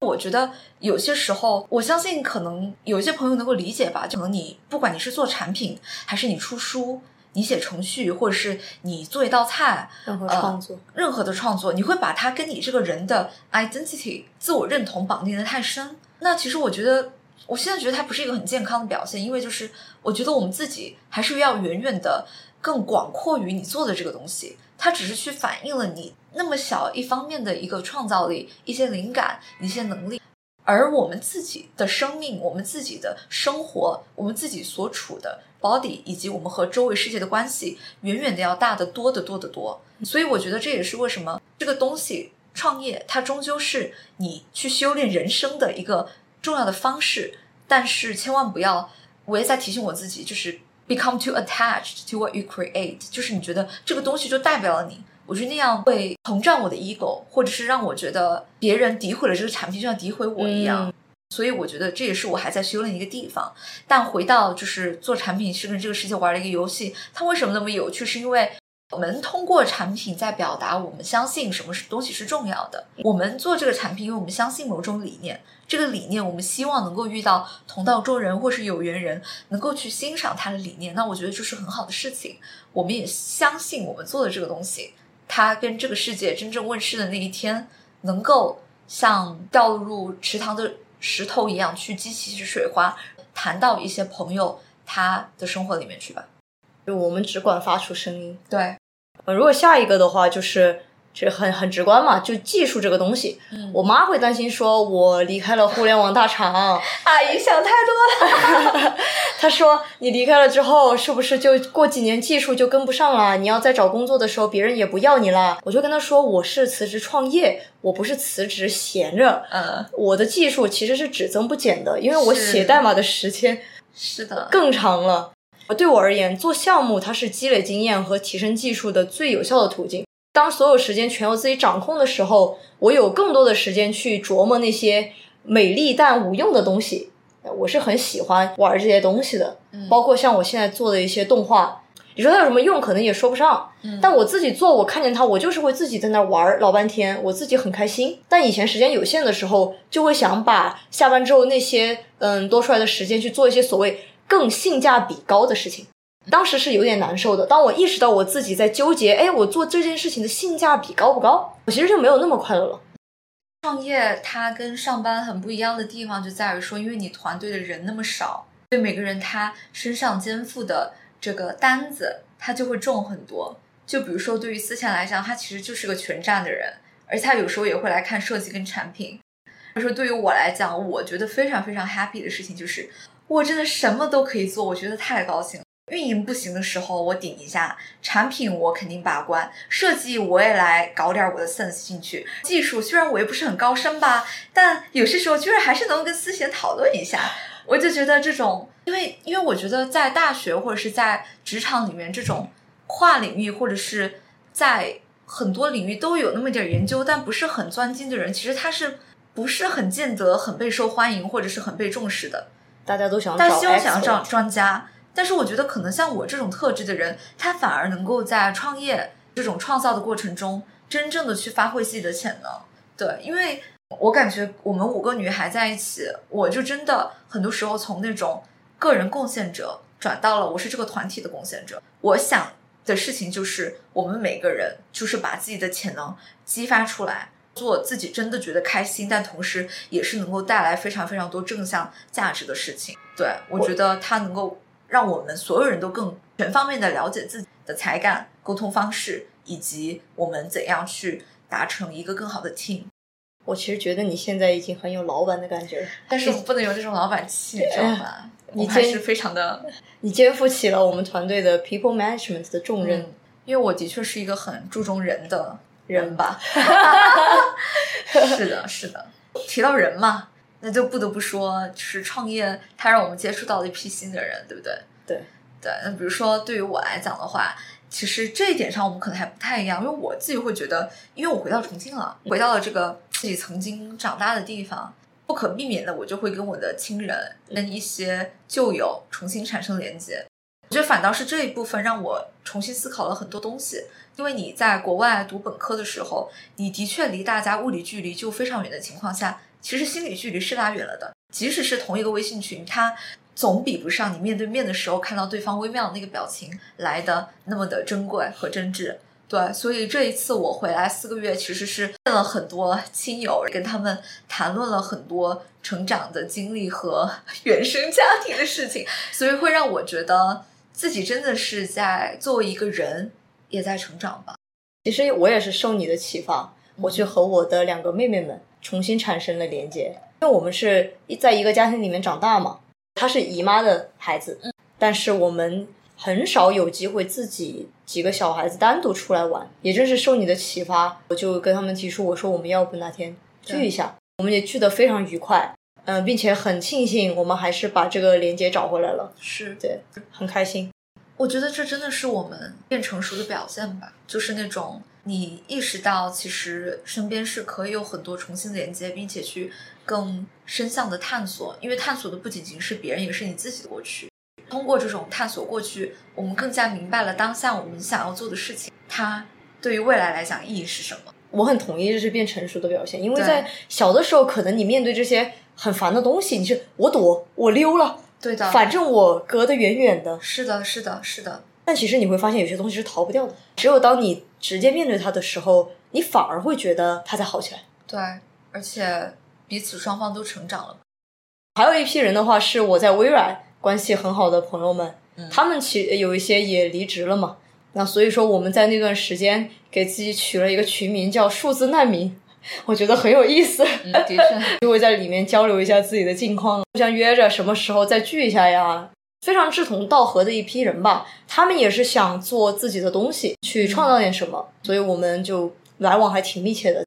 [SPEAKER 2] 我觉得有些时候，我相信可能有一些朋友能够理解吧。可能你不管你是做产品，还是你出书，你写程序，或者是你做一道菜，
[SPEAKER 1] 任何创作，
[SPEAKER 2] 任何的创作，你会把它跟你这个人的 identity 自我认同绑定的太深。那其实我觉得，我现在觉得它不是一个很健康的表现，因为就是我觉得我们自己还是要远远的更广阔于你做的这个东西。它只是去反映了你那么小一方面的一个创造力、一些灵感、一些能力，而我们自己的生命、我们自己的生活、我们自己所处的 body 以及我们和周围世界的关系，远远的要大得多得多得多。所以我觉得这也是为什么这个东西创业，它终究是你去修炼人生的一个重要的方式。但是千万不要，我也在提醒我自己，就是 become too attached to what you create，就是你觉得这个东西就代表了你。我觉得那样会膨胀我的 ego，或者是让我觉得别人诋毁了这个产品，就像诋毁我一样。所以我觉得这也是我还在修炼一个地方。但回到就是做产品是跟这个世界玩的一个游戏，它为什么那么有趣？是因为我们通过产品在表达我们相信什么是东西是重要的。我们做这个产品，因为我们相信某种理念，这个理念我们希望能够遇到同道中人或是有缘人，能够去欣赏他的理念。那我觉得这是很好的事情。我们也相信我们做的这个东西。它跟这个世界真正问世的那一天，能够像掉入池塘的石头一样去激起水花，谈到一些朋友他的生活里面去吧。
[SPEAKER 1] 就我们只管发出声音。
[SPEAKER 2] 对，
[SPEAKER 1] 呃，如果下一个的话，就是这很很直观嘛，就技术这个东西。
[SPEAKER 2] 嗯，
[SPEAKER 1] 我妈会担心说，我离开了互联网大厂，
[SPEAKER 2] 阿姨想太多了。
[SPEAKER 1] 她说你离开了之后，是不是就过几年技术就跟不上了？你要再找工作的时候，别人也不要你了。我就跟她说，我是辞职创业，我不是辞职闲着。
[SPEAKER 2] 嗯，
[SPEAKER 1] 我的技术其实是只增不减的，因为我写代码的时间
[SPEAKER 2] 是的
[SPEAKER 1] 更长了。对我而言，做项目它是积累经验和提升技术的最有效的途径。当所有时间全由自己掌控的时候，我有更多的时间去琢磨那些美丽但无用的东西。我是很喜欢玩这些东西的，包括像我现在做的一些动画。你说它有什么用，可能也说不上。但我自己做，我看见它，我就是会自己在那玩老半天，我自己很开心。但以前时间有限的时候，就会想把下班之后那些嗯多出来的时间去做一些所谓更性价比高的事情。当时是有点难受的。当我意识到我自己在纠结，哎，我做这件事情的性价比高不高，我其实就没有那么快乐了。
[SPEAKER 2] 创业它跟上班很不一样的地方就在于说，因为你团队的人那么少，所以每个人他身上肩负的这个单子，他就会重很多。就比如说，对于思倩来讲，他其实就是个全站的人，而且他有时候也会来看设计跟产品。就说对于我来讲，我觉得非常非常 happy 的事情就是，我真的什么都可以做，我觉得太高兴了。运营不行的时候，我顶一下；产品我肯定把关，设计我也来搞点我的 sense 进去。技术虽然我也不是很高深吧，但有些时候居然还是能跟思贤讨论一下。我就觉得这种，因为因为我觉得在大学或者是在职场里面，这种跨领域或者是在很多领域都有那么点研究，但不是很钻精的人，其实他是不是很见得很被受欢迎或者是很被重视的？
[SPEAKER 1] 大家都想，
[SPEAKER 2] 但希望想要找专家。但是我觉得，可能像我这种特质的人，他反而能够在创业这种创造的过程中，真正的去发挥自己的潜能。对，因为我感觉我们五个女孩在一起，我就真的很多时候从那种个人贡献者转到了我是这个团体的贡献者。我想的事情就是，我们每个人就是把自己的潜能激发出来，做自己真的觉得开心，但同时也是能够带来非常非常多正向价值的事情。对我觉得他能够。让我们所有人都更全方面的了解自己的才干、沟通方式，以及我们怎样去达成一个更好的 team。
[SPEAKER 1] 我其实觉得你现在已经很有老板的感觉了，
[SPEAKER 2] 但是我不能有这种老板气，你知道吗？你还是非常的，
[SPEAKER 1] 你肩负起了我们团队的 people management 的重任，
[SPEAKER 2] 因为我的确是一个很注重人的人吧。是的，是的。提到人嘛。那就不得不说，就是创业，它让我们接触到了一批新的人，对不对？
[SPEAKER 1] 对
[SPEAKER 2] 对。那比如说，对于我来讲的话，其实这一点上我们可能还不太一样，因为我自己会觉得，因为我回到重庆了，回到了这个自己曾经长大的地方，不可避免的，我就会跟我的亲人、跟一些旧友重新产生连接。我觉得反倒是这一部分让我重新思考了很多东西，因为你在国外读本科的时候，你的确离大家物理距离就非常远的情况下。其实心理距离是拉远了的，即使是同一个微信群，它总比不上你面对面的时候看到对方微妙的那个表情来的那么的珍贵和真挚。对，所以这一次我回来四个月，其实是见了很多亲友，跟他们谈论了很多成长的经历和 原生家庭的事情，所以会让我觉得自己真的是在作为一个人也在成长吧。
[SPEAKER 1] 其实我也是受你的启发，我去和我的两个妹妹们。重新产生了连接，因为我们是在一个家庭里面长大嘛，她是姨妈的孩子，但是我们很少有机会自己几个小孩子单独出来玩。也正是受你的启发，我就跟他们提出，我说我们要不哪天聚一下，我们也聚得非常愉快。嗯，并且很庆幸，我们还是把这个连接找回来了。
[SPEAKER 2] 是
[SPEAKER 1] 对，很开心。
[SPEAKER 2] 我觉得这真的是我们变成熟的表现吧，就是那种你意识到，其实身边是可以有很多重新连接，并且去更深向的探索。因为探索的不仅仅是别人，也是你自己的过去。通过这种探索过去，我们更加明白了当下我们想要做的事情，它对于未来来讲意义是什么。
[SPEAKER 1] 我很同意，这是变成熟的表现。因为在小的时候，可能你面对这些。很烦的东西，你是我躲我溜了，
[SPEAKER 2] 对的，
[SPEAKER 1] 反正我隔得远远的。
[SPEAKER 2] 是的，是的，是的。
[SPEAKER 1] 但其实你会发现，有些东西是逃不掉的。只有当你直接面对它的时候，你反而会觉得它在好起来。
[SPEAKER 2] 对，而且彼此双方都成长了。
[SPEAKER 1] 还有一批人的话，是我在微软关系很好的朋友们，他们其有一些也离职了嘛。那所以说，我们在那段时间给自己取了一个群名，叫“数字难民”。我觉得很有意思，
[SPEAKER 2] 的确，
[SPEAKER 1] 就会在里面交流一下自己的近况，互相约着什么时候再聚一下呀。非常志同道合的一批人吧，他们也是想做自己的东西，去创造点什么，所以我们就来往还挺密切的。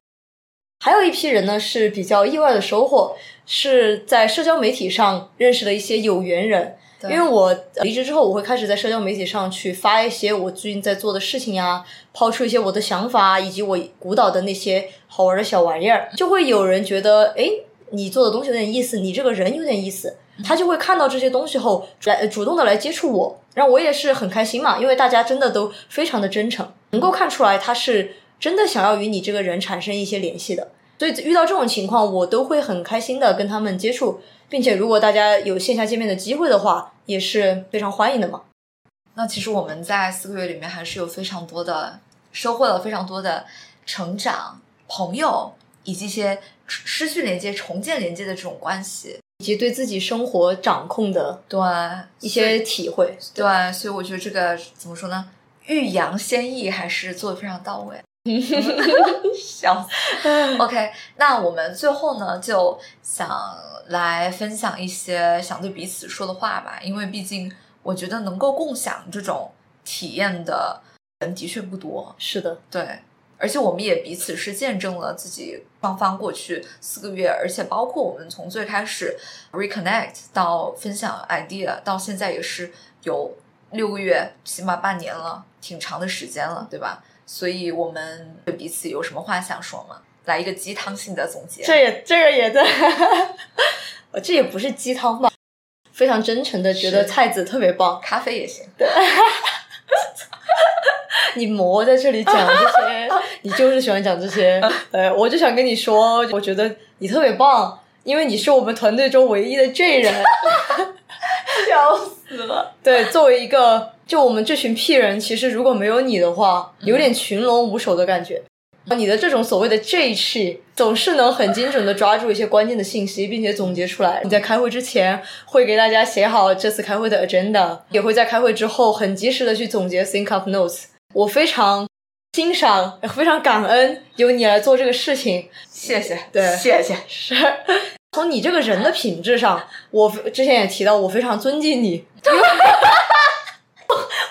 [SPEAKER 1] 还有一批人呢，是比较意外的收获，是在社交媒体上认识了一些有缘人。因为我离职之后，我会开始在社交媒体上去发一些我最近在做的事情呀，抛出一些我的想法，以及我鼓捣的那些好玩的小玩意儿，就会有人觉得，哎，你做的东西有点意思，你这个人有点意思，他就会看到这些东西后来主动的来接触我，然后我也是很开心嘛，因为大家真的都非常的真诚，能够看出来他是真的想要与你这个人产生一些联系的，所以遇到这种情况，我都会很开心的跟他们接触。并且，如果大家有线下见面的机会的话，也是非常欢迎的嘛。
[SPEAKER 2] 那其实我们在四个月里面还是有非常多的收获了非常多的成长、朋友以及一些失去连接、重建连接的这种关系，
[SPEAKER 1] 以及对自己生活掌控的
[SPEAKER 2] 对
[SPEAKER 1] 一些体会。
[SPEAKER 2] 对，所以我觉得这个怎么说呢？欲扬先抑还是做的非常到位。笑死。OK，那我们最后呢，就想来分享一些想对彼此说的话吧。因为毕竟，我觉得能够共享这种体验的人的确不多。
[SPEAKER 1] 是的，
[SPEAKER 2] 对。而且我们也彼此是见证了自己双方过去四个月，而且包括我们从最开始 reconnect 到分享 idea，到现在也是有六个月，起码半年了，挺长的时间了，对吧？所以我们对彼此有什么话想说吗？来一个鸡汤性的总结。
[SPEAKER 1] 这也这个也对，这也不是鸡汤吧？非常真诚的觉得菜子特别棒，
[SPEAKER 2] 咖啡也行。
[SPEAKER 1] 对 你磨在这里讲这些，你就是喜欢讲这些。呃，我就想跟你说，我觉得你特别棒，因为你是我们团队中唯一的 J 人。
[SPEAKER 2] 笑死了！
[SPEAKER 1] 对，作为一个就我们这群 P 人，其实如果没有你的话，有点群龙无首的感觉。你的这种所谓的 J 气，总是能很精准的抓住一些关键的信息，并且总结出来。你在开会之前会给大家写好这次开会的 agenda，也会在开会之后很及时的去总结 think up notes。我非常欣赏，非常感恩由你来做这个事情。
[SPEAKER 2] 谢谢，
[SPEAKER 1] 对，
[SPEAKER 2] 谢谢，
[SPEAKER 1] 是。从你这个人的品质上，我之前也提到，我非常尊敬你，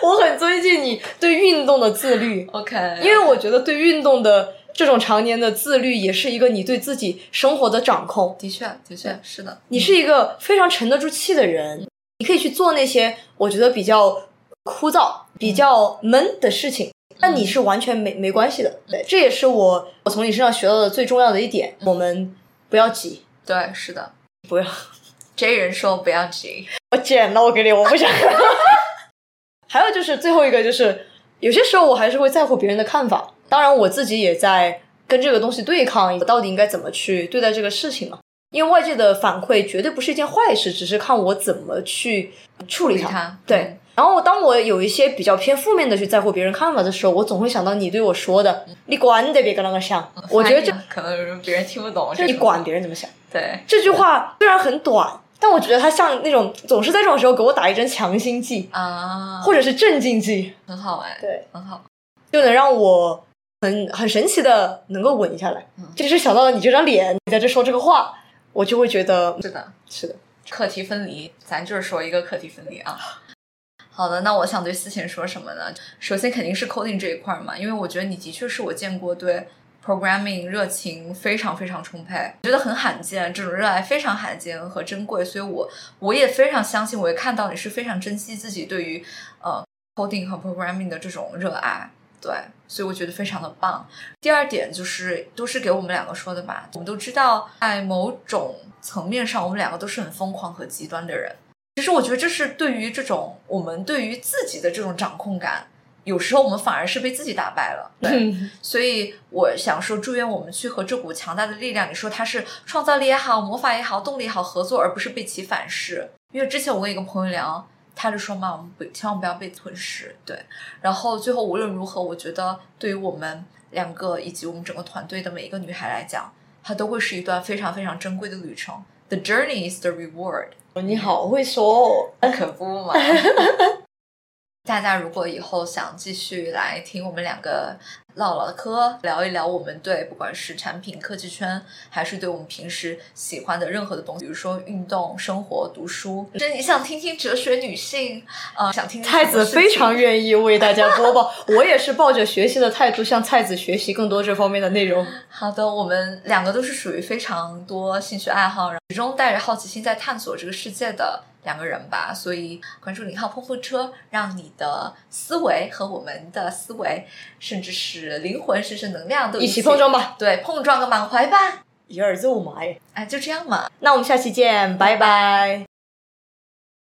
[SPEAKER 1] 我很尊敬你对运动的自律。
[SPEAKER 2] OK，
[SPEAKER 1] 因为我觉得对运动的这种常年的自律，也是一个你对自己生活的掌控。
[SPEAKER 2] 的确，的确是的。
[SPEAKER 1] 你是一个非常沉得住气的人，你可以去做那些我觉得比较枯燥、比较闷的事情，那你是完全没没关系的。对，这也是我我从你身上学到的最重要的一点。我们不要急。
[SPEAKER 2] 对，是的，
[SPEAKER 1] 不要。
[SPEAKER 2] J 人说不要急，
[SPEAKER 1] 我剪了，我给你，我不想。还有就是最后一个，就是有些时候我还是会在乎别人的看法。当然，我自己也在跟这个东西对抗，我到底应该怎么去对待这个事情嘛？因为外界的反馈绝对不是一件坏事，只是看我怎么去处理它。对。然后，当我有一些比较偏负面的去在乎别人看法的时候，我总会想到你对我说的：“你管得别跟那个想。”我觉得这
[SPEAKER 2] 可能别人听不懂。
[SPEAKER 1] 就你管别人怎么想？
[SPEAKER 2] 对
[SPEAKER 1] 这句话虽然很短，但我觉得它像那种总是在这种时候给我打一针强心剂
[SPEAKER 2] 啊，
[SPEAKER 1] 或者是镇静剂，
[SPEAKER 2] 很好哎，
[SPEAKER 1] 对，
[SPEAKER 2] 很好，
[SPEAKER 1] 就能让我很很神奇的能够稳下来。就是想到了你这张脸，你在这说这个话，我就会觉得
[SPEAKER 2] 是的，
[SPEAKER 1] 是的，
[SPEAKER 2] 课题分离，咱就是说一个课题分离啊。好的，那我想对思贤说什么呢？首先肯定是 coding 这一块嘛，因为我觉得你的确是我见过对 programming 热情非常非常充沛，觉得很罕见，这种热爱非常罕见和珍贵，所以我我也非常相信，我也看到你是非常珍惜自己对于呃 coding 和 programming 的这种热爱，对，所以我觉得非常的棒。第二点就是都是给我们两个说的吧，我们都知道在某种层面上，我们两个都是很疯狂和极端的人。其实我觉得这是对于这种我们对于自己的这种掌控感，有时候我们反而是被自己打败了。对，所以我想说，祝愿我们去和这股强大的力量，你说它是创造力也好，魔法也好，动力也好，合作，而不是被其反噬。因为之前我跟一个朋友聊，他就说嘛，我们不千万不要被吞噬。对，然后最后无论如何，我觉得对于我们两个以及我们整个团队的每一个女孩来讲，它都会是一段非常非常珍贵的旅程。The journey is the reward。
[SPEAKER 1] 你好会说哦，
[SPEAKER 2] 可不嘛！大家如果以后想继续来听我们两个唠唠嗑，聊一聊我们对不管是产品、科技圈，还是对我们平时喜欢的任何的东西，比如说运动、生活、读书，甚至你想听听哲学、女性，呃，想听
[SPEAKER 1] 蔡子非常愿意为大家播报，我也是抱着学习的态度向蔡子学习更多这方面的内容。
[SPEAKER 2] 好的，我们两个都是属于非常多兴趣爱好，然后始终带着好奇心在探索这个世界的。两个人吧，所以关注零号碰碰车，让你的思维和我们的思维，甚至是灵魂、甚至能量都
[SPEAKER 1] 一起碰撞吧。
[SPEAKER 2] 对，碰撞个满怀吧。
[SPEAKER 1] 一二肉麻耶！
[SPEAKER 2] 哎，就这样嘛。
[SPEAKER 1] 那我们下期见，拜拜。